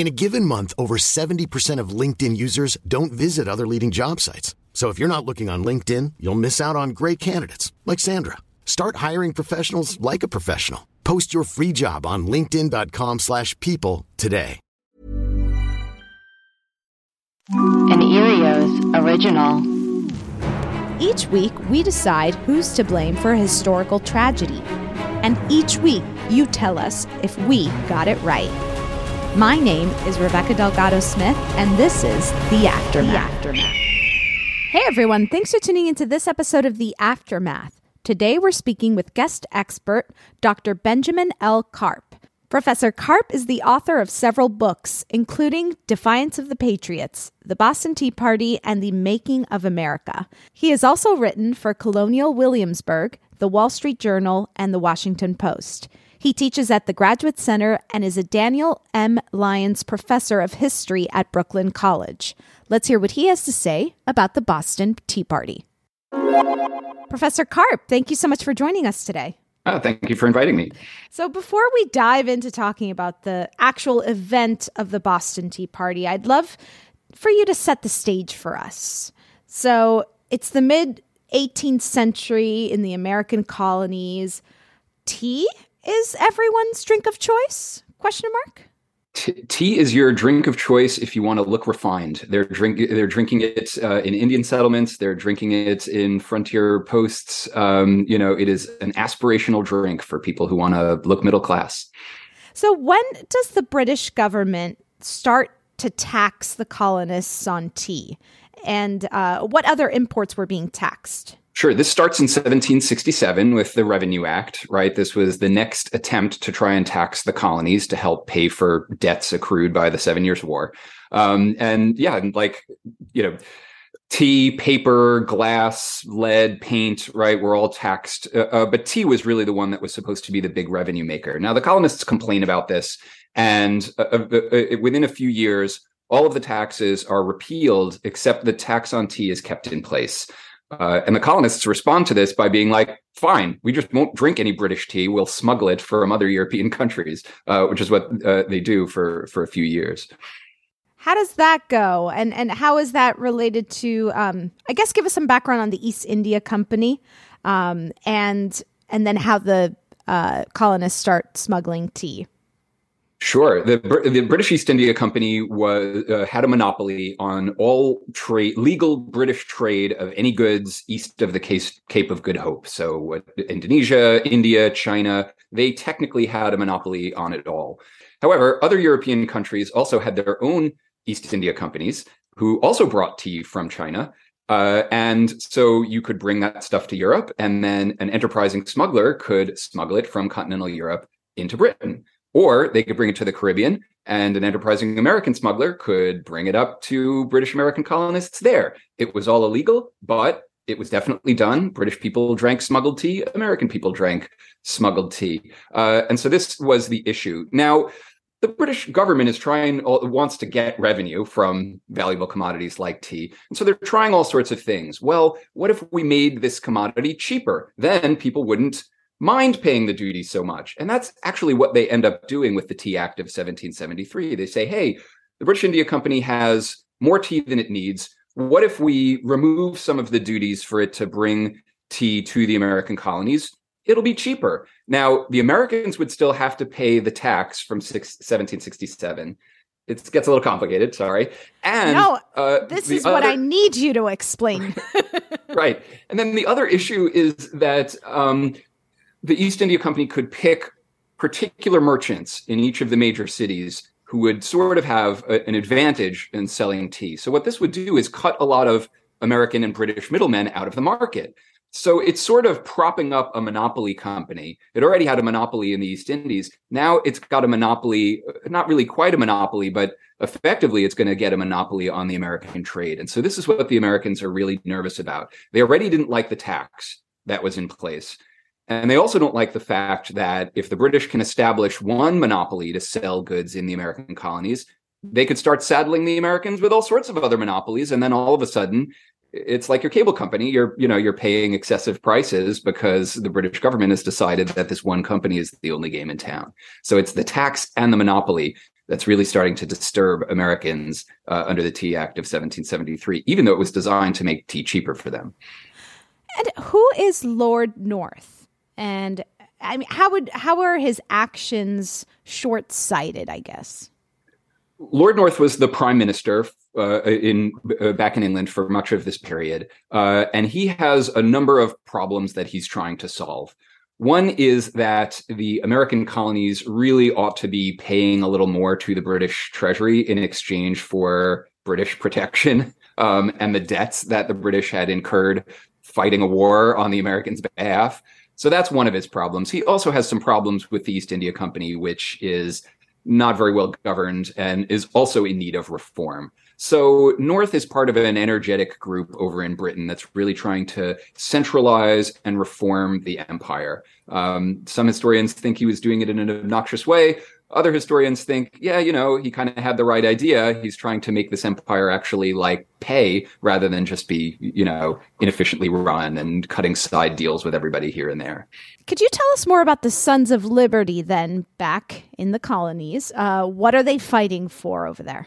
In a given month, over 70% of LinkedIn users don't visit other leading job sites. So if you're not looking on LinkedIn, you'll miss out on great candidates like Sandra. Start hiring professionals like a professional. Post your free job on linkedin.com/people slash people today. An Erios original. Each week, we decide who's to blame for a historical tragedy. And each week, you tell us if we got it right. My name is Rebecca Delgado Smith, and this is The Aftermath. The Aftermath. Hey everyone, thanks for tuning into this episode of The Aftermath. Today we're speaking with guest expert Dr. Benjamin L. Carp. Professor Carp is the author of several books, including Defiance of the Patriots, The Boston Tea Party, and The Making of America. He has also written for Colonial Williamsburg, The Wall Street Journal, and The Washington Post. He teaches at the Graduate Center and is a Daniel M. Lyons Professor of History at Brooklyn College. Let's hear what he has to say about the Boston Tea Party. Professor Carp, thank you so much for joining us today. Oh, thank you for inviting me. So, before we dive into talking about the actual event of the Boston Tea Party, I'd love for you to set the stage for us. So, it's the mid 18th century in the American colonies. Tea is everyone's drink of choice? Question mark. T- tea is your drink of choice if you want to look refined. They're drink they're drinking it uh, in Indian settlements. They're drinking it in frontier posts. Um, you know, it is an aspirational drink for people who want to look middle class. So, when does the British government start to tax the colonists on tea, and uh, what other imports were being taxed? Sure. This starts in 1767 with the Revenue Act, right? This was the next attempt to try and tax the colonies to help pay for debts accrued by the Seven Years' War. Um, and yeah, like, you know, tea, paper, glass, lead, paint, right, were all taxed. Uh, uh, but tea was really the one that was supposed to be the big revenue maker. Now, the colonists complain about this. And uh, uh, uh within a few years, all of the taxes are repealed, except the tax on tea is kept in place. Uh, and the colonists respond to this by being like, fine, we just won't drink any British tea. We'll smuggle it from other European countries, uh, which is what uh, they do for, for a few years. How does that go? And, and how is that related to, um, I guess, give us some background on the East India Company um, and, and then how the uh, colonists start smuggling tea? Sure. The, the British East India Company was uh, had a monopoly on all trade, legal British trade of any goods east of the Cape of Good Hope. So, uh, Indonesia, India, China, they technically had a monopoly on it all. However, other European countries also had their own East India companies who also brought tea from China. Uh, and so you could bring that stuff to Europe, and then an enterprising smuggler could smuggle it from continental Europe into Britain. Or they could bring it to the Caribbean, and an enterprising American smuggler could bring it up to British American colonists there. It was all illegal, but it was definitely done. British people drank smuggled tea, American people drank smuggled tea. Uh, and so this was the issue. Now, the British government is trying wants to get revenue from valuable commodities like tea. And so they're trying all sorts of things. Well, what if we made this commodity cheaper? Then people wouldn't mind paying the duty so much. And that's actually what they end up doing with the Tea Act of 1773. They say, "Hey, the British India Company has more tea than it needs. What if we remove some of the duties for it to bring tea to the American colonies? it'll be cheaper. Now, the Americans would still have to pay the tax from six, 1767. It gets a little complicated, sorry. And no, uh, this is other... what I need you to explain. right. And then the other issue is that um, the East India Company could pick particular merchants in each of the major cities who would sort of have a, an advantage in selling tea. So what this would do is cut a lot of American and British middlemen out of the market. So it's sort of propping up a monopoly company. It already had a monopoly in the East Indies. Now it's got a monopoly, not really quite a monopoly, but effectively it's going to get a monopoly on the American trade. And so this is what the Americans are really nervous about. They already didn't like the tax that was in place. And they also don't like the fact that if the British can establish one monopoly to sell goods in the American colonies, they could start saddling the Americans with all sorts of other monopolies. And then all of a sudden, it's like your cable company you're you know you're paying excessive prices because the british government has decided that this one company is the only game in town. So it's the tax and the monopoly that's really starting to disturb americans uh, under the tea act of 1773 even though it was designed to make tea cheaper for them. And who is lord north and i mean how would how are his actions short-sighted i guess Lord North was the prime minister uh, in uh, back in England for much of this period, uh, and he has a number of problems that he's trying to solve. One is that the American colonies really ought to be paying a little more to the British Treasury in exchange for British protection um, and the debts that the British had incurred fighting a war on the Americans' behalf. So that's one of his problems. He also has some problems with the East India Company, which is not very well governed and is also in need of reform. So North is part of an energetic group over in Britain that's really trying to centralize and reform the empire. Um, some historians think he was doing it in an obnoxious way. Other historians think, yeah, you know, he kind of had the right idea. He's trying to make this empire actually like pay rather than just be, you know, inefficiently run and cutting side deals with everybody here and there. Could you tell us more about the Sons of Liberty then back in the colonies? Uh, what are they fighting for over there?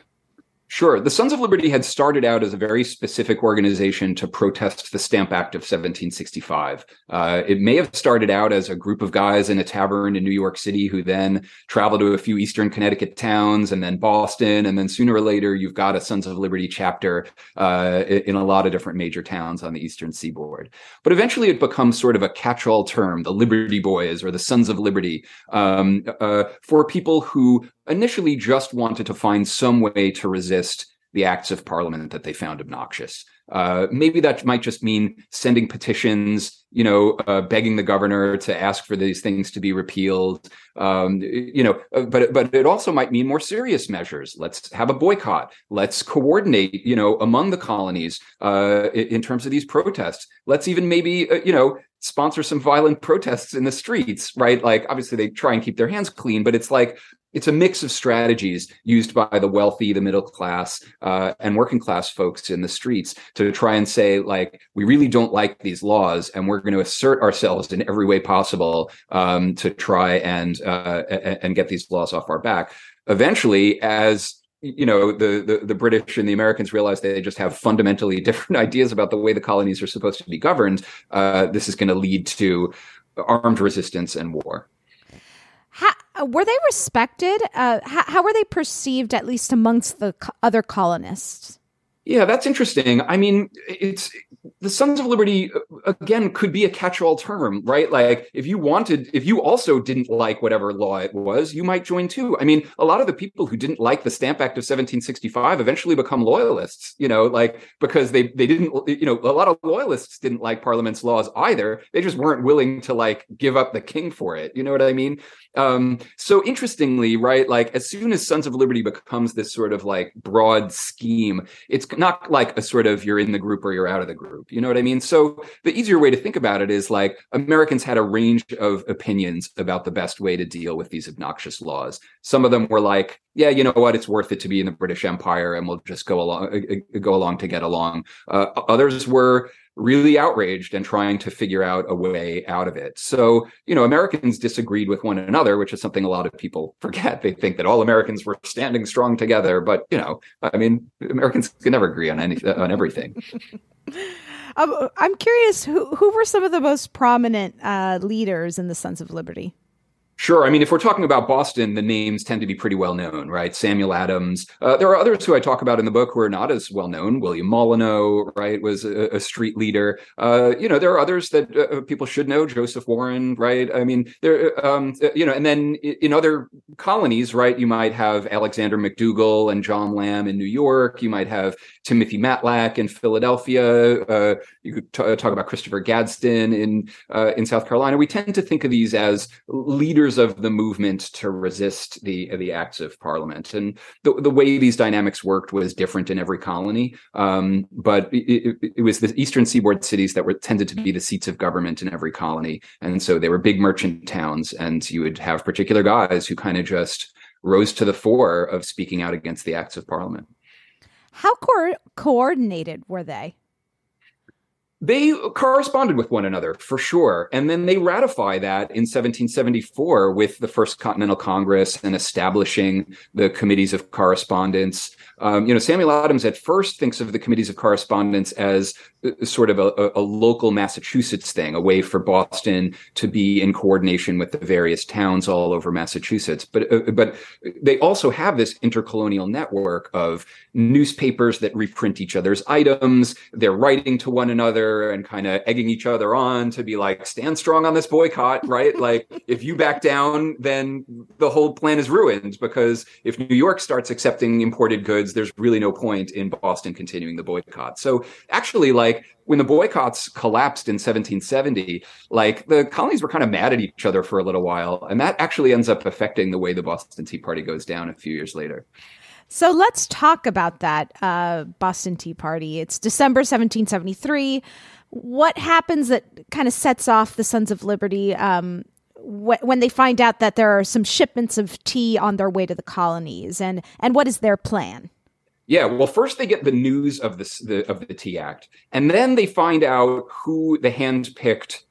Sure. The Sons of Liberty had started out as a very specific organization to protest the Stamp Act of 1765. Uh, it may have started out as a group of guys in a tavern in New York City who then traveled to a few Eastern Connecticut towns and then Boston. And then sooner or later, you've got a Sons of Liberty chapter uh, in a lot of different major towns on the Eastern seaboard. But eventually it becomes sort of a catch all term, the Liberty Boys or the Sons of Liberty, um, uh, for people who initially just wanted to find some way to resist the acts of parliament that they found obnoxious. Uh, maybe that might just mean sending petitions, you know, uh, begging the governor to ask for these things to be repealed. Um, you know, uh, but but it also might mean more serious measures. Let's have a boycott. Let's coordinate, you know, among the colonies uh, in terms of these protests. Let's even maybe, uh, you know, sponsor some violent protests in the streets, right? Like obviously they try and keep their hands clean, but it's like it's a mix of strategies used by the wealthy, the middle class, uh, and working class folks in the streets to try and say, like, we really don't like these laws, and we're going to assert ourselves in every way possible um, to try and uh, and get these laws off our back. Eventually, as you know the, the, the british and the americans realize they just have fundamentally different ideas about the way the colonies are supposed to be governed uh, this is going to lead to armed resistance and war uh, were they respected? Uh, how, how, were they perceived, at least amongst the co- other colonists? Yeah, that's interesting. I mean, it's the Sons of Liberty again could be a catch-all term, right? Like if you wanted, if you also didn't like whatever law it was, you might join too. I mean, a lot of the people who didn't like the Stamp Act of 1765 eventually become loyalists, you know, like because they they didn't, you know, a lot of loyalists didn't like Parliament's laws either. They just weren't willing to like give up the king for it. You know what I mean? Um, so interestingly, right, like as soon as Sons of Liberty becomes this sort of like broad scheme, it's not like a sort of you're in the group or you're out of the group. You know what I mean? So the easier way to think about it is like Americans had a range of opinions about the best way to deal with these obnoxious laws. Some of them were like, yeah, you know what, it's worth it to be in the British Empire, and we'll just go along, uh, uh, go along to get along. Uh, others were really outraged and trying to figure out a way out of it. So, you know, Americans disagreed with one another, which is something a lot of people forget. They think that all Americans were standing strong together, but you know, I mean, Americans can never agree on any on everything. um, I'm curious who who were some of the most prominent uh, leaders in the Sons of Liberty. Sure. I mean, if we're talking about Boston, the names tend to be pretty well known, right? Samuel Adams. Uh, there are others who I talk about in the book who are not as well known. William Molyneux, right, was a, a street leader. Uh, you know, there are others that uh, uh people should know. Joseph Warren, right? I mean, there, um, uh, you know, and then in other colonies, right, you might have Alexander McDougall and John Lamb in New York. You might have Timothy Matlack in Philadelphia. Uh, you could t- talk about Christopher Gadsden in in South Carolina. We tend to think of these as leaders leaders of the movement to resist the the acts of parliament. And the, the way these dynamics worked was different in every colony. Um, but it, it, was the eastern seaboard cities that were tended to be the seats of government in every colony. And so they were big merchant towns, and you would have particular guys who kind of just rose to the fore of speaking out against the acts of parliament. How co- coordinated were they? They corresponded with one another for sure. And then they ratify that in 1774 with the First Continental Congress and establishing the committees of correspondence. Um, you know, Samuel Adams at first thinks of the committees of correspondence as uh, sort of a, a, local Massachusetts thing, a way for Boston to be in coordination with the various towns all over Massachusetts. But uh, but they also have this intercolonial network of newspapers that reprint each other's items. They're writing to one another and kind of egging each other on to be like, stand strong on this boycott, right? like if you back down, then the whole plan is ruined because if New York starts accepting imported goods there's really no point in Boston continuing the boycott. So actually, like when the boycotts collapsed in 1770, like the colonies were kind of mad at each other for a little while, and that actually ends up affecting the way the Boston Tea Party goes down a few years later. So let's talk about that uh, Boston Tea Party. It's December 1773. What happens that kind of sets off the Sons of Liberty? Um, when they find out that there are some shipments of tea on their way to the colonies and and what is their plan? Yeah, well, first they get the news of this the, of the Tea Act, and then they find out who the hand-picked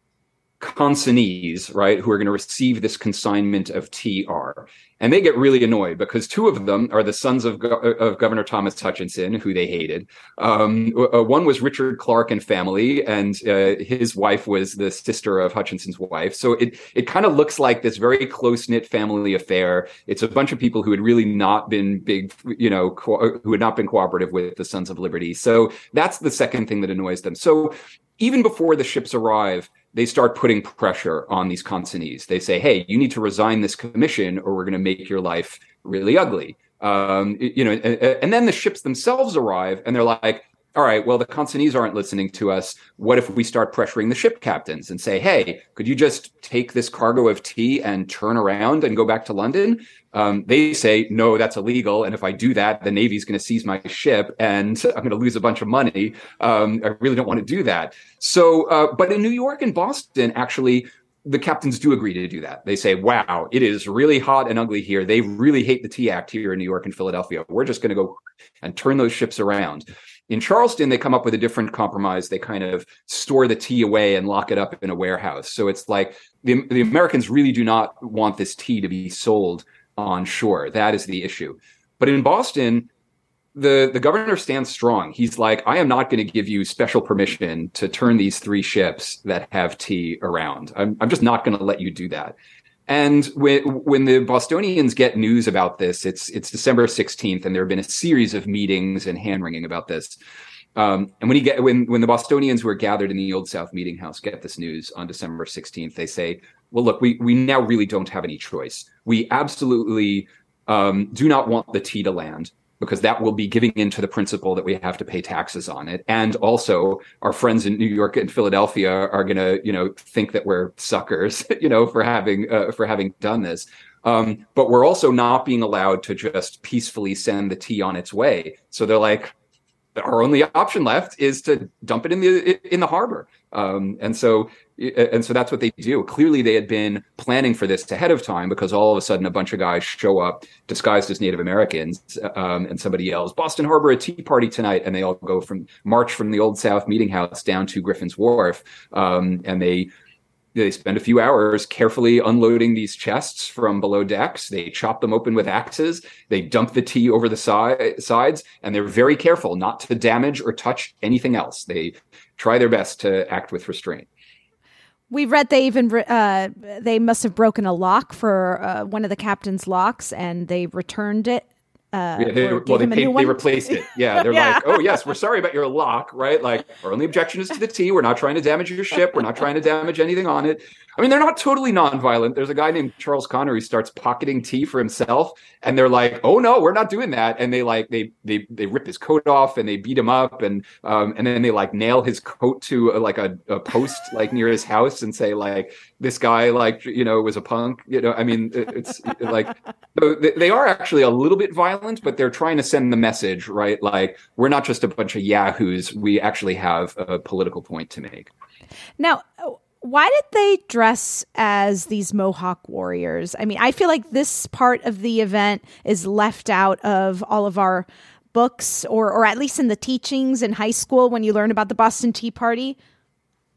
consignees, right, who are going to receive this consignment of TR. And they get really annoyed because two of them are the sons of, of Governor Thomas Hutchinson, who they hated. Um, uh, one was Richard Clarke and family, and uh, his wife was the sister of Hutchinson's wife. So it it kind of looks like this very close knit family affair. It's a bunch of people who had really not been big, you know, co- who had not been cooperative with the Sons of Liberty. So that's the second thing that annoys them. So even before the ships arrive, they start putting pressure on these consignees. They say, "Hey, you need to resign this commission, or we're going to make your life really ugly." Um, you know, and, and, then the ships themselves arrive, and they're like, "All right, well, the consignees aren't listening to us. What if we start pressuring the ship captains and say, "Hey, could you just take this cargo of tea and turn around and go back to London?" Um, they say, no, that's illegal. And if I do that, the Navy's going to seize my ship and I'm going to lose a bunch of money. Um, I really don't want to do that. So, uh, but in New York and Boston, actually, the captains do agree to do that. They say, wow, it is really hot and ugly here. They really hate the Tea Act here in New York and Philadelphia. We're just going to go and turn those ships around. In Charleston, they come up with a different compromise. They kind of store the tea away and lock it up in a warehouse. So it's like the, the Americans really do not want this tea to be sold on shore. That is the issue. But in Boston, the the governor stands strong. He's like, I am not going to give you special permission to turn these three ships that have tea around. I'm I'm just not going to let you do that. And when when the Bostonians get news about this, it's it's December 16th, and there have been a series of meetings and hand wringing about this. Um, and when you get when when the Bostonians who are gathered in the Old South Meeting House get this news on December 16th, they say, "Well, look, we we now really don't have any choice. We absolutely um, do not want the tea to land because that will be giving into the principle that we have to pay taxes on it. And also our friends in New York and Philadelphia are going to, you know, think that we're suckers, you know, for having, uh, for having done this. Um, but we're also not being allowed to just peacefully send the tea on its way. So they're like, our only option left is to dump it in the in the harbor. Um, and so and so that's what they do. Clearly, they had been planning for this ahead of time because all of a sudden a bunch of guys show up disguised as Native Americans, um, and somebody yells, "Boston Harbor, a tea party tonight!" And they all go from march from the Old South Meeting House down to Griffin's Wharf, um, and they they spend a few hours carefully unloading these chests from below decks. They chop them open with axes. They dump the tea over the si- sides, and they're very careful not to damage or touch anything else. They try their best to act with restraint. We read they even uh, they must have broken a lock for uh, one of the captain's locks, and they returned it uh, yeah, they, well, they, paid, they replaced it. Yeah, they're yeah. like, oh yes, we're sorry about your lock, right? Like, our only objection is to the tea. We're not trying to damage your ship. We're not trying to damage anything on it. I mean, they're not totally nonviolent. There's a guy named Charles Connor who starts pocketing tea for himself, and they're like, "Oh no, we're not doing that." And they like they they they rip his coat off and they beat him up, and um and then they like nail his coat to a, like a, a post like near his house and say like this guy like you know was a punk. You know, I mean, it's like they are actually a little bit violent, but they're trying to send the message right, like we're not just a bunch of yahoos. We actually have a political point to make. Now why did they dress as these Mohawk warriors? I mean, I feel like this part of the event is left out of all of our books or or at least in the teachings in high school when you learn about the Boston Tea Party.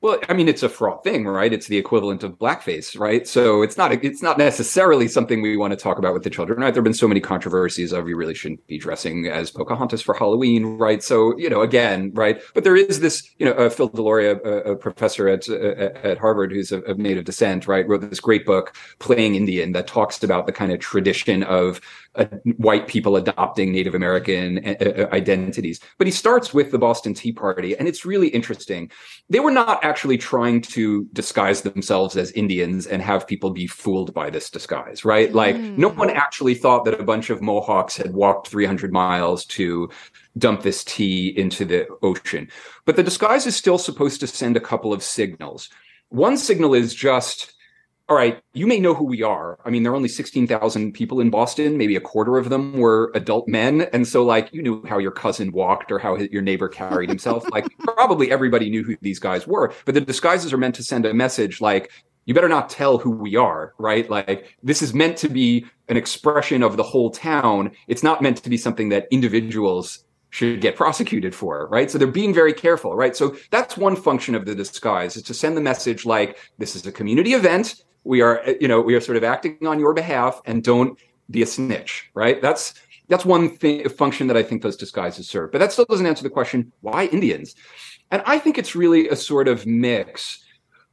Well, I mean, it's a fraught thing, right? It's the equivalent of blackface, right? So it's not it's not necessarily something we want to talk about with the children, right? There've been so many controversies of you really shouldn't be dressing as Pocahontas for Halloween, right? So you know, again, right? But there is this, you know, uh, Phil Deloria, a, a professor at uh, at Harvard who's of, of native descent, right, wrote this great book, Playing Indian, that talks about the kind of tradition of uh, white people adopting Native American uh, uh, identities. But he starts with the Boston Tea Party, and it's really interesting. They were not actually trying to disguise themselves as Indians and have people be fooled by this disguise, right? Like, mm. no one actually thought that a bunch of Mohawks had walked 300 miles to dump this tea into the ocean. But the disguise is still supposed to send a couple of signals. One signal is just all right, you may know who we are. I mean, there are only 16,000 people in Boston. Maybe a quarter of them were adult men. And so, like, you knew how your cousin walked or how your neighbor carried himself. like, probably everybody knew who these guys were. But the disguises are meant to send a message like, you better not tell who we are, right? Like, this is meant to be an expression of the whole town. It's not meant to be something that individuals should get prosecuted for, right? So they're being very careful, right? So that's one function of the disguise is to send the message like, this is a community event we are you know we are sort of acting on your behalf and don't be a snitch right? That's that's one thing function that i think those disguises serve. But that still doesn't answer the question why indians? And i think it's really a sort of mix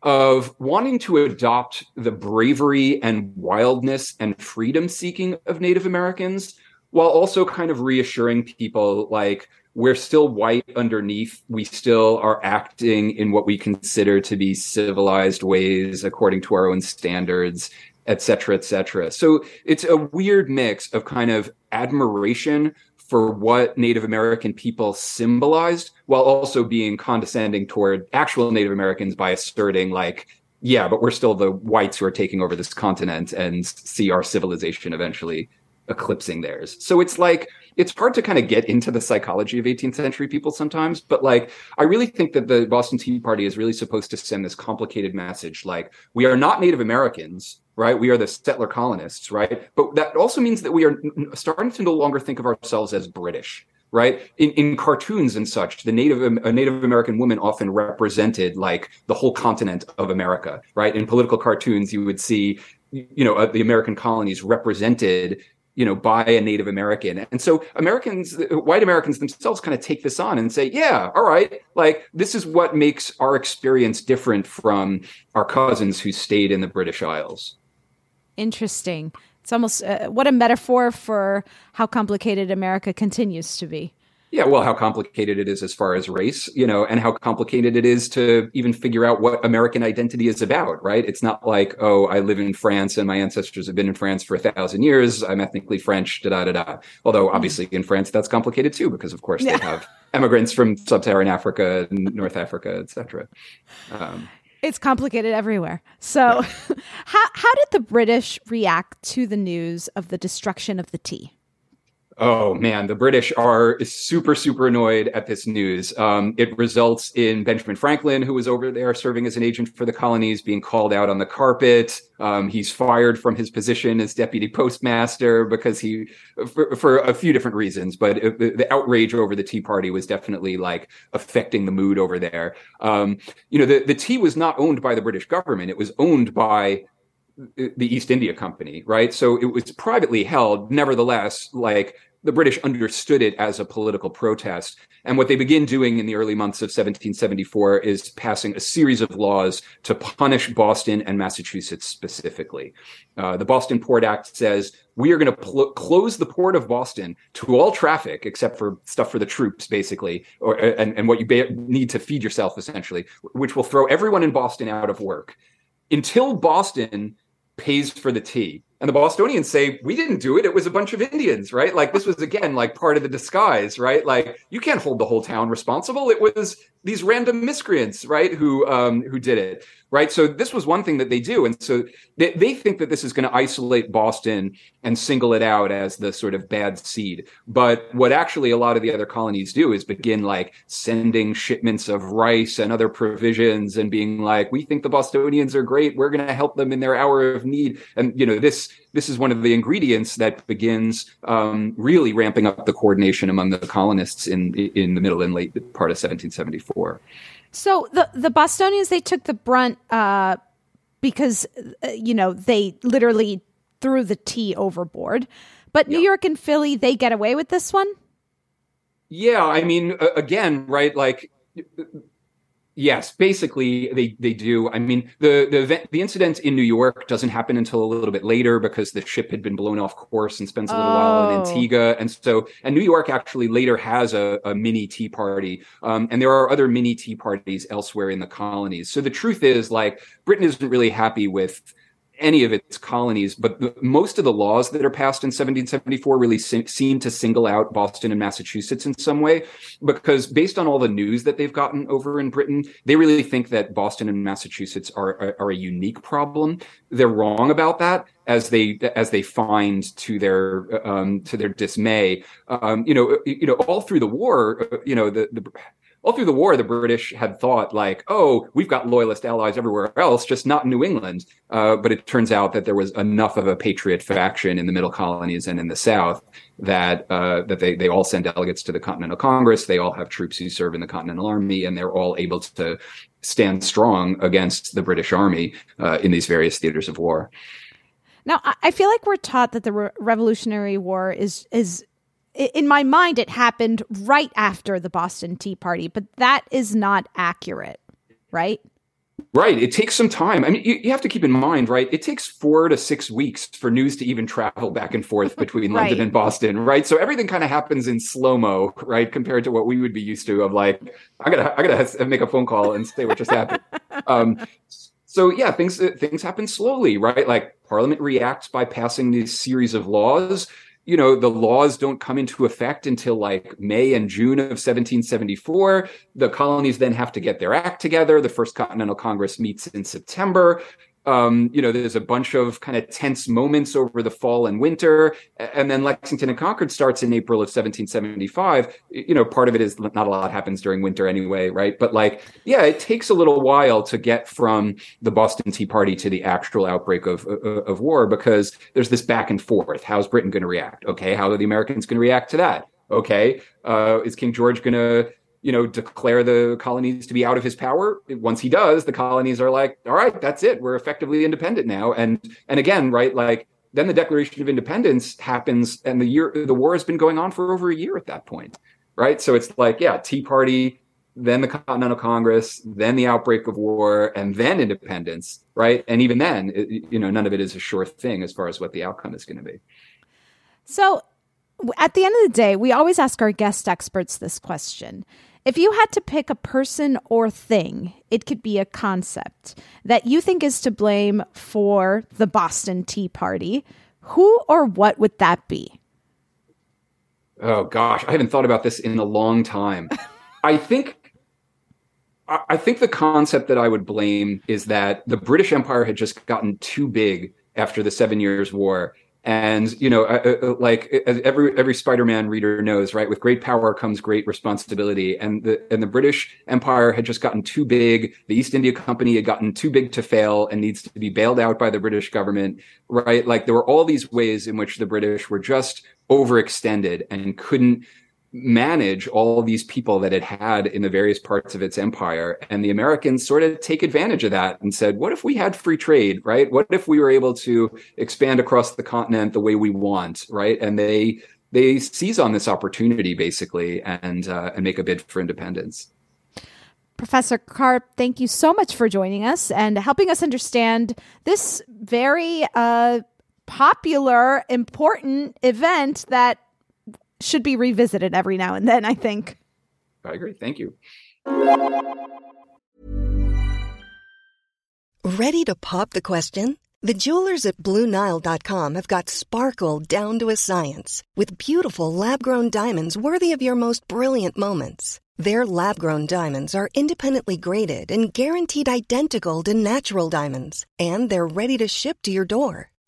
of wanting to adopt the bravery and wildness and freedom seeking of native americans while also kind of reassuring people like we're still white underneath. We still are acting in what we consider to be civilized ways according to our own standards, et cetera, et cetera. So it's a weird mix of kind of admiration for what Native American people symbolized while also being condescending toward actual Native Americans by asserting like, yeah, but we're still the whites who are taking over this continent and see our civilization eventually eclipsing theirs. So it's like it's hard to kind of get into the psychology of 18th century people sometimes, but like I really think that the Boston Tea Party is really supposed to send this complicated message like we are not Native Americans, right? We are the settler colonists, right? But that also means that we are starting to no longer think of ourselves as British. Right in, in cartoons and such, the Native a Native American woman often represented like the whole continent of America. Right in political cartoons, you would see you know uh, the American colonies represented you know, by a Native American. And so Americans, white Americans themselves kind of take this on and say, yeah, all right, like this is what makes our experience different from our cousins who stayed in the British Isles. Interesting. It's almost uh, what a metaphor for how complicated America continues to be. Yeah, well, how complicated it is as far as race, you know, and how complicated it is to even figure out what American identity is about, right? It's not like, oh, I live in France and my ancestors have been in France for a thousand years. I'm ethnically French, da da da da. Although obviously in France that's complicated too, because of course yeah. they have immigrants from sub-Saharan Africa, North Africa, etc. Um, it's complicated everywhere. So, yeah. how how did the British react to the news of the destruction of the tea? Oh man, the British are super, super annoyed at this news. Um, it results in Benjamin Franklin, who was over there serving as an agent for the colonies, being called out on the carpet. Um, he's fired from his position as deputy postmaster because he, for, for a few different reasons, but it, the outrage over the Tea Party was definitely like affecting the mood over there. Um, you know, the, the tea was not owned by the British government; it was owned by the East India Company, right? So it was privately held. Nevertheless, like the British understood it as a political protest. And what they begin doing in the early months of 1774 is passing a series of laws to punish Boston and Massachusetts specifically. Uh, the Boston Port Act says we are going to pl- close the port of Boston to all traffic except for stuff for the troops, basically, or and, and what you ba- need to feed yourself, essentially, which will throw everyone in Boston out of work until Boston pays for the tea. And the Bostonians say, we didn't do it. It was a bunch of Indians, right? Like this was again like part of the disguise, right? Like you can't hold the whole town responsible. It was these random miscreants, right, who um, who did it, right? So this was one thing that they do, and so they, they think that this is going to isolate Boston and single it out as the sort of bad seed. But what actually a lot of the other colonies do is begin like sending shipments of rice and other provisions, and being like, "We think the Bostonians are great. We're going to help them in their hour of need." And you know this this is one of the ingredients that begins um, really ramping up the coordination among the colonists in in the middle and late part of 1774. So the the Bostonians they took the brunt uh, because uh, you know they literally threw the tea overboard, but New York and Philly they get away with this one. Yeah, I mean, again, right? Like Yes, basically they they do. I mean, the the event, the incident in New York doesn't happen until a little bit later because the ship had been blown off course and spends a little oh. while in oh. Antigua, and so and New York actually later has a, a mini Tea Party, um, and there are other mini Tea Parties elsewhere in the colonies. So the truth is, like, Britain isn't really happy with any of its colonies, but the, most of the laws that are passed in 1774 really se- seem to single out Boston and Massachusetts in some way, because based on all the news that they've gotten over in Britain, they really think that Boston and Massachusetts are, are, are a unique problem. They're wrong about that as they as they find to their um, to their dismay. Um, you know, you know, all through the war, uh, you know, the, the all through the war, the British had thought like, oh, we've got loyalist allies everywhere else, just not in New England. Uh, but it turns out that there was enough of a patriot faction in the middle colonies and in the South that uh, that they they all send delegates to the Continental Congress. They all have troops who serve in the Continental Army, and they're all able to stand strong against the British Army uh, in these various theaters of war. Now, I feel like we're taught that the Re- Revolutionary War is is in my mind, it happened right after the Boston Tea Party, but that is not accurate, right? Right. It takes some time. I mean, you, you, have to keep in mind, right? It takes four to six weeks for news to even travel back and forth between right. London and Boston, right? So everything kind of happens in slow mo, right? Compared to what we would be used to of like, I gotta, I gotta make a phone call and say what just happened. Um, so yeah, things things happen slowly, right? Like Parliament reacts by passing these series of laws you know, the laws don't come into effect until like May and June of 1774. The colonies then have to get their act together. The First Continental Congress meets in September um, you know, there's a bunch of kind of tense moments over the fall and winter. And then Lexington and Concord starts in April of 1775. You know, part of it is not a lot happens during winter anyway, right? But like, yeah, it takes a little while to get from the Boston Tea Party to the actual outbreak of, of, of war because there's this back and forth. How's Britain going to react? Okay. How are the Americans going to react to that? Okay. Uh, is King George going to you know, declare the colonies to be out of his power. Once he does, the colonies are like, all right, that's it. We're effectively independent now. And and again, right, like then the Declaration of Independence happens, and the year the war has been going on for over a year at that point, right? So it's like, yeah, Tea Party then the Continental Congress, then the outbreak of war, and then independence, right? And even then, it, you know, none of it is a sure thing as far as what the outcome is going to be. So, at the end of the day, we always ask our guest experts this question. If you had to pick a person or thing, it could be a concept that you think is to blame for the Boston Tea Party, who or what would that be? Oh gosh, I haven't thought about this in a long time. I think I think the concept that I would blame is that the British Empire had just gotten too big after the Seven Years' War. And you know, uh, uh, like every every Spider-Man reader knows, right? With great power comes great responsibility, and the and the British Empire had just gotten too big. The East India Company had gotten too big to fail and needs to be bailed out by the British government, right? Like there were all these ways in which the British were just overextended and couldn't manage all these people that it had in the various parts of its empire. And the Americans sort of take advantage of that and said, what if we had free trade, right? What if we were able to expand across the continent the way we want, right? And they they seize on this opportunity basically and uh, and make a bid for independence. Professor Carp, thank you so much for joining us and helping us understand this very uh, popular, important event that should be revisited every now and then, I think. I agree. Thank you. Ready to pop the question? The jewelers at Bluenile.com have got sparkle down to a science with beautiful lab grown diamonds worthy of your most brilliant moments. Their lab grown diamonds are independently graded and guaranteed identical to natural diamonds, and they're ready to ship to your door.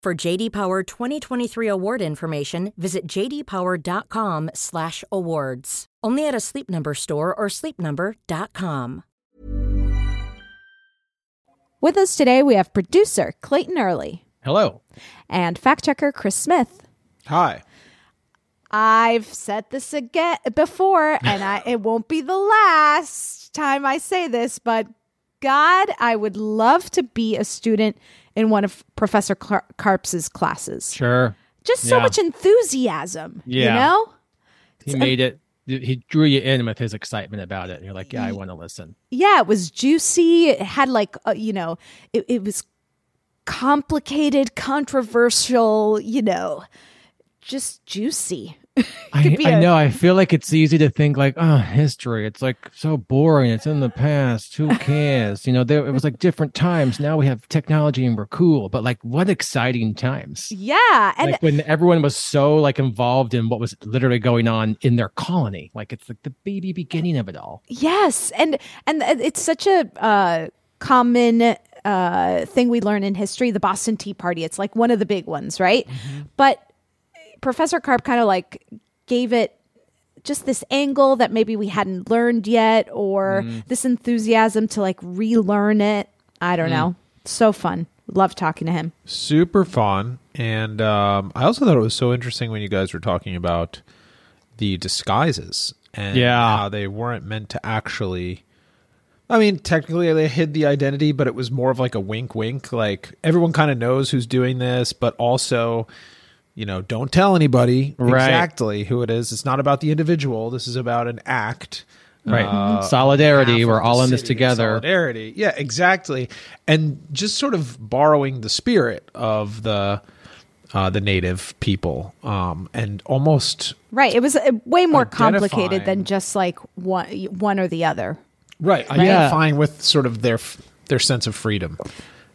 For JD Power 2023 award information, visit jdpower.com/awards. Only at a Sleep Number store or sleepnumber.com. With us today, we have producer Clayton Early Hello. and fact checker Chris Smith. Hi. I've said this again before, and I, it won't be the last time I say this, but God, I would love to be a student in one of Professor Car- Carps's classes. Sure. Just so Yeah. much enthusiasm, Yeah. you know? He made it. He drew you in with his excitement about it. And you're like, yeah, I want to listen. Yeah, it was juicy. It had like, uh, you know, it, it was complicated, controversial, you know, just juicy. I, Could be I a- know. I feel like it's easy to think like, oh, history. It's like so boring. It's in the past. Who cares? You know, there it was like different times. Now we have technology and we're cool. But like, what exciting times! Yeah, and like when everyone was so like involved in what was literally going on in their colony. Like it's like the baby beginning of it all. Yes, and and it's such a uh, common uh, thing we learn in history. The Boston Tea Party. It's like one of the big ones, right? But Professor Carp kind of like gave it just this angle that maybe we hadn't learned yet or Mm. this enthusiasm to like relearn it. I don't Mm. know. So fun. Love talking to him. super fun and um, i also thought it was so interesting when you guys were talking about the disguises and Yeah. how they weren't meant to actually i mean technically they hid the identity but it was more of like a wink wink like everyone kind of knows who's doing this but also you know don't tell anybody Right. exactly who it is it's not about the individual this is about an act Right. uh, Solidarity. We're all in this together. Solidarity. Yeah, exactly. And just sort of borrowing the spirit of the uh, the native people, um, and almost Right. It was uh, way more complicated than just like one one or the other. right Yeah. identifying with sort of their their sense of freedom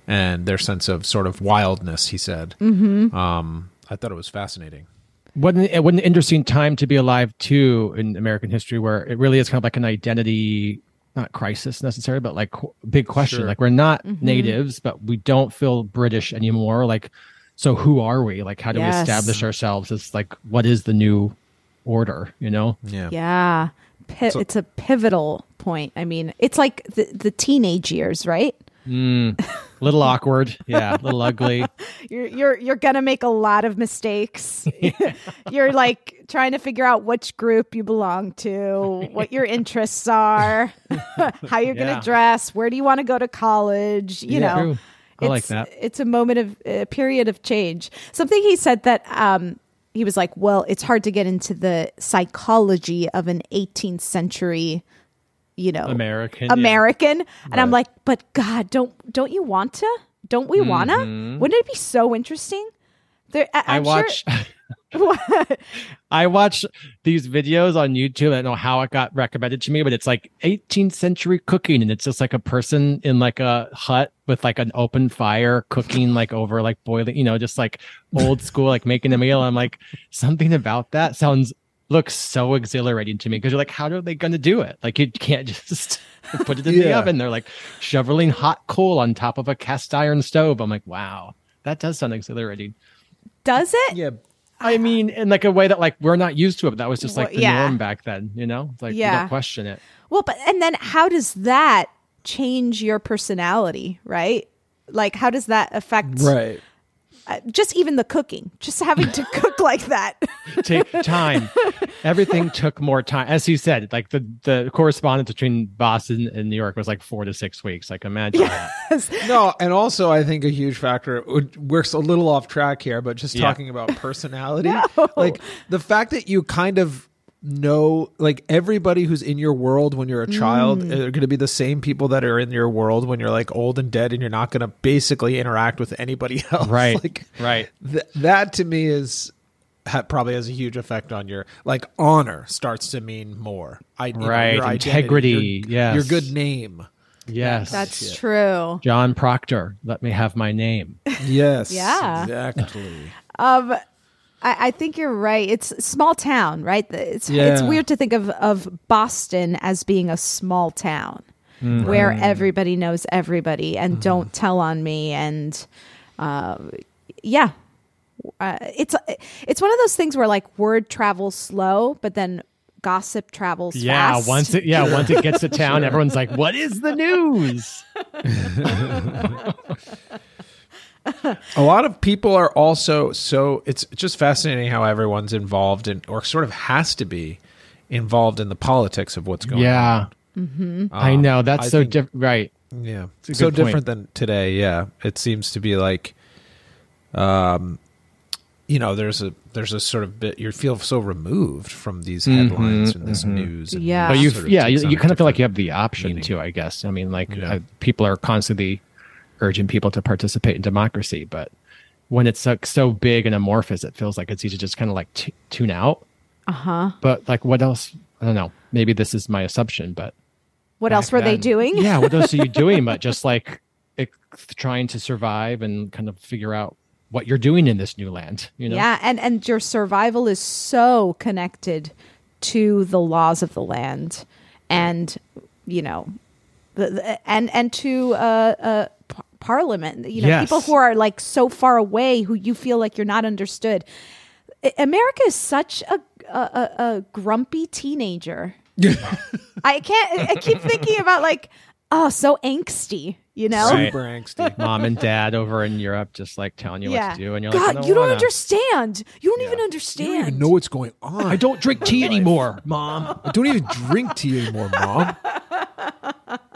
and their sense of sort of wildness. He said. Mm-hmm. Um, I thought it was fascinating. What an, what an interesting time to be alive too in American history, where it really is kind of like an identity, not crisis necessarily, but like qu- big question. Sure. Like we're not mm-hmm. natives, but we don't feel British anymore. Like, so who are we? Like, how do Yes. we establish ourselves as like what is the new order? You know? Yeah. Yeah. Pi- So- it's a pivotal point. I mean, it's like the, the teenage years, right? Mm, little awkward, yeah, A little ugly. You're you're you're gonna make a lot of mistakes. you're like trying to figure out which group you belong to, what your interests are, how you're Yeah. gonna dress, where do you want to go to college. You Yeah. know. I like it's, that. It's a moment of a period of change. Something he said that um, he was like, well, it's hard to get into the psychology of an 18th century, you know, American, yeah. American. And I'm like, but God, don't don't you want to? Don't we wanna? Wouldn't it be so interesting? There, I, Mm-hmm. I watch. Sure, What? I watch these videos on YouTube. I don't know how it got recommended to me, but it's like 18th century cooking, and it's just like a person in like a hut with like an open fire cooking like over like boiling, you know, just like old school, like making a meal. I'm like, something about that sounds looks so exhilarating to me because you're like, how are they going to do it? Like you can't just put it in the oven. They're like shoveling hot coal on top of a cast iron stove. I'm like, wow, that does sound exhilarating. Does it? Yeah. I ah. mean, in like a way that like we're not used to it. But that was just like Well, the yeah. norm back then, you know? It's like you don't question it. Well, but and then how does that change your personality, right? Like, how does that affect Right. Uh, just even the cooking? Just having to cook like that. Take time. Everything took more time. As you said, like the the correspondence between Boston and New York was like four to six weeks. Like imagine that. No, and also I think a huge factor it would- we're a little off track here, but just Yeah. talking about personality, like the fact that you kind of know like everybody who's in your world when you're a child Mm. are going to be the same people that are in your world when you're like old and dead and you're not going to basically interact with anybody else Right. like Right. th- that to me is ha- probably has a huge effect on your like honor starts to mean more I, you know, Right, your integrity, your, yes. your good name Yes. That's true. John Proctor. Let me have my name. yes Yeah. exactly Um, I, I think you're right. It's small town, right? It's it's weird to think of of Boston as being a small town Mm-hmm. where everybody knows everybody and don't tell on me and uh, yeah. Uh, it's it's one of those things where like word travels slow, but then gossip travels Yeah. fast. Once it yeah, once it gets to town, everyone's like, What is the news? a lot of people are also so it's just fascinating how everyone's involved in or sort of has to be involved in the politics of what's going on. Yeah. on. I Um, know. That's I so different. Right. Yeah, a so point. different than today. Yeah, it seems to be like, um, you know, there's a there's a sort of bit you feel so removed from these headlines and this news. And Yeah. but you yeah you, you kind of feel like you have the option meaning. too i guess i mean like Yeah. uh, people are constantly urging people to participate in democracy but when it's like so big and amorphous it feels like it's easy to just kind of like t- tune out Uh-huh. but like what else i don't know maybe this is my assumption but What else were they doing? yeah what else are you doing but just like it, trying to survive and kind of figure out what you're doing in this new land you know Yeah, and and your survival is so connected to the laws of the land, and you know, and and to uh, uh, Parliament. You know, Yes. people who are like so far away, who you feel like you're not understood. America is such a, a, a, a grumpy teenager. I can't. I keep thinking about like, oh, so angsty. You know, Right. Super angsty. Mom and dad over in Europe just like telling you yeah. what to do, and you're God, like, "I don't you don't wanna." understand. You don't even understand. I don't even know what's going on. I don't drink tea anymore, Mom. I don't even drink tea anymore, mom.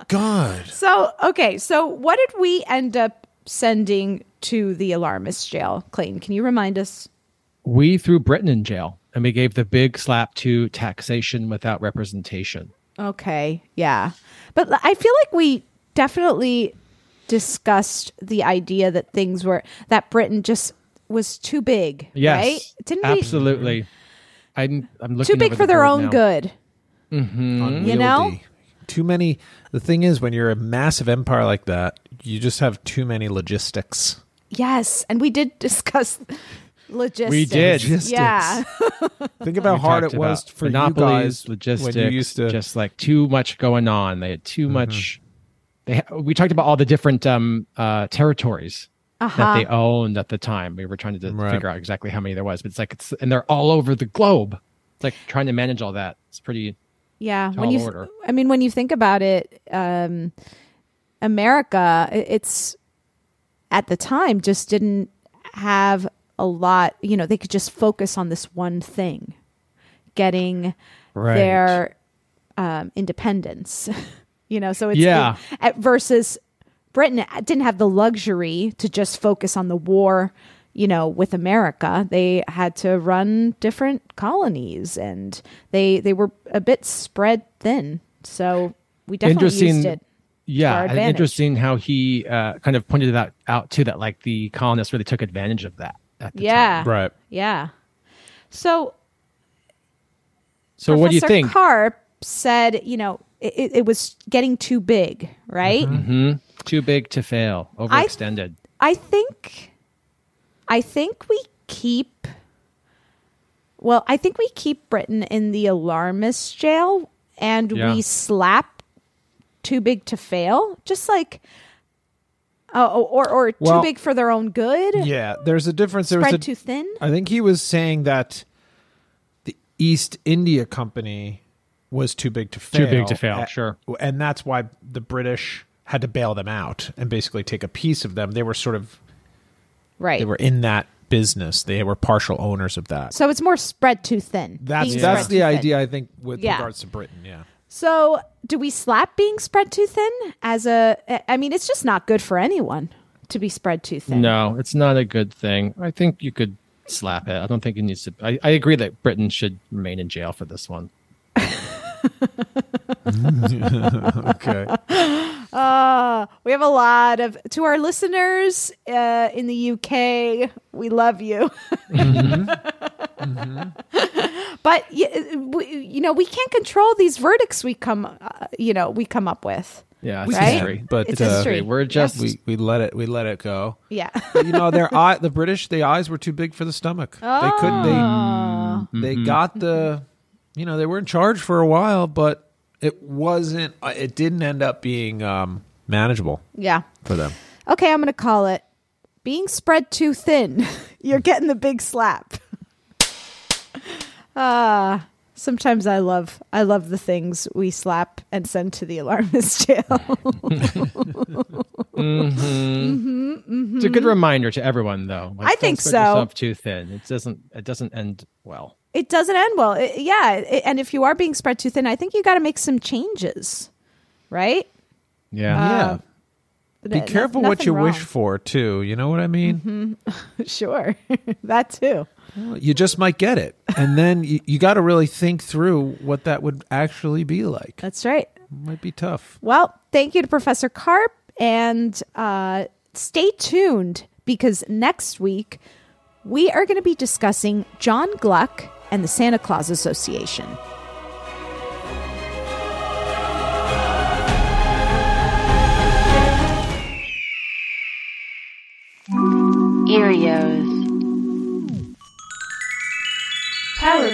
God. So, okay, so what did we end up sending to the alarmist jail? Clayton, can you remind us? We threw Britain in jail, and we gave the big slap to taxation without representation. Okay, yeah. But I feel like we definitely discussed the idea that things were that Britain just was too big, Yes, right? Didn't we? absolutely. I'm, I'm looking Too big for the their own now. good. Mhm. You know? Too many. The thing is, when you're a massive empire like that, you just have too many logistics. Yes, and we did discuss logistics. We did. Yeah. Think about how hard it was about for you monopolies, guys logistics, when you used to. Mm-hmm. just like too much going on. They had too much. They ha- we talked about all the different um, uh, territories Uh-huh. that they owned at the time. We were trying to Right. figure out exactly how many there was, but it's like it's and they're all over the globe. It's like trying to manage all that. It's pretty. Yeah, Tall when you, order. I mean, when you think about it, um, America, it's at the time just didn't have a lot. You know, they could just focus on this one thing, getting Right. their um, independence. you know, so it's Yeah. it- at- versus Britain didn't have the luxury to just focus on the war. You know, with America, they had to run different colonies, and they they were a bit spread thin. So we definitely used it. Yeah, interesting how he uh, kind of pointed that out too. That like the colonists really took advantage of that. At the Yeah, time. right. Yeah. So So what do you Professor think? Carp said, you know, it, it was getting too big, right? hmm Too big to fail. Overextended. I think I think we keep well, I think we keep Britain in the alarmist jail and Yeah. we slap too big to fail, just like Oh, oh, or or Well, too big for their own good. Yeah, there's a difference. There was Spread a- too thin. I think he was saying that the East India Company was too big to fail. Too big to fail, A- sure. And that's why the British had to bail them out and basically take a piece of them. They were sort of Right. they were in that business. They were partial owners of that. So it's more spread too thin. That's Being that's the too thin. idea I think with Yeah. regards to Britain. Yeah. So, do we slap being spread too thin as a? I mean, it's just not good for anyone to be spread too thin. No, it's not a good thing. I think you could slap it. I don't think it needs to. I, I agree that Britain should remain in jail for this one. okay. Uh, we have a lot of to our listeners uh, in the UK. We love you, but y- we, you know we can't control these verdicts we come, uh, you know, we come up with. Yeah, We it's Right? history. But It's uh, history. We're just we we let it we let it go. Yeah. But, you know, their eye, the British, the eyes were too big for the stomach. They couldn't. They they got the, you know, they were in charge for a while, but it wasn't. uh, It didn't end up being um, manageable yeah. for them. Okay, I'm going to call it being spread too thin. You're getting the big slap. Ah, sometimes I love I love the things we slap and send to the alarmist jail. Mm-hmm. Mm-hmm, it's a good mm-hmm. reminder to everyone, though. Like, I don't think spread so. Yourself too thin. It doesn't. It doesn't end well. it doesn't end well. It- yeah, it- and if you are being spread too thin, I think you got to make some changes, right? Yeah. yeah. Uh, Be careful what you wrong. wish for, too. You know what I mean? Sure, that too. You just might get it, and then you, you got to really think through what that would actually be like. That's right. might be tough. Well, thank you to Professor Carp, and uh, stay tuned because next week we are going to be discussing John Gluck and the Santa Claus Association.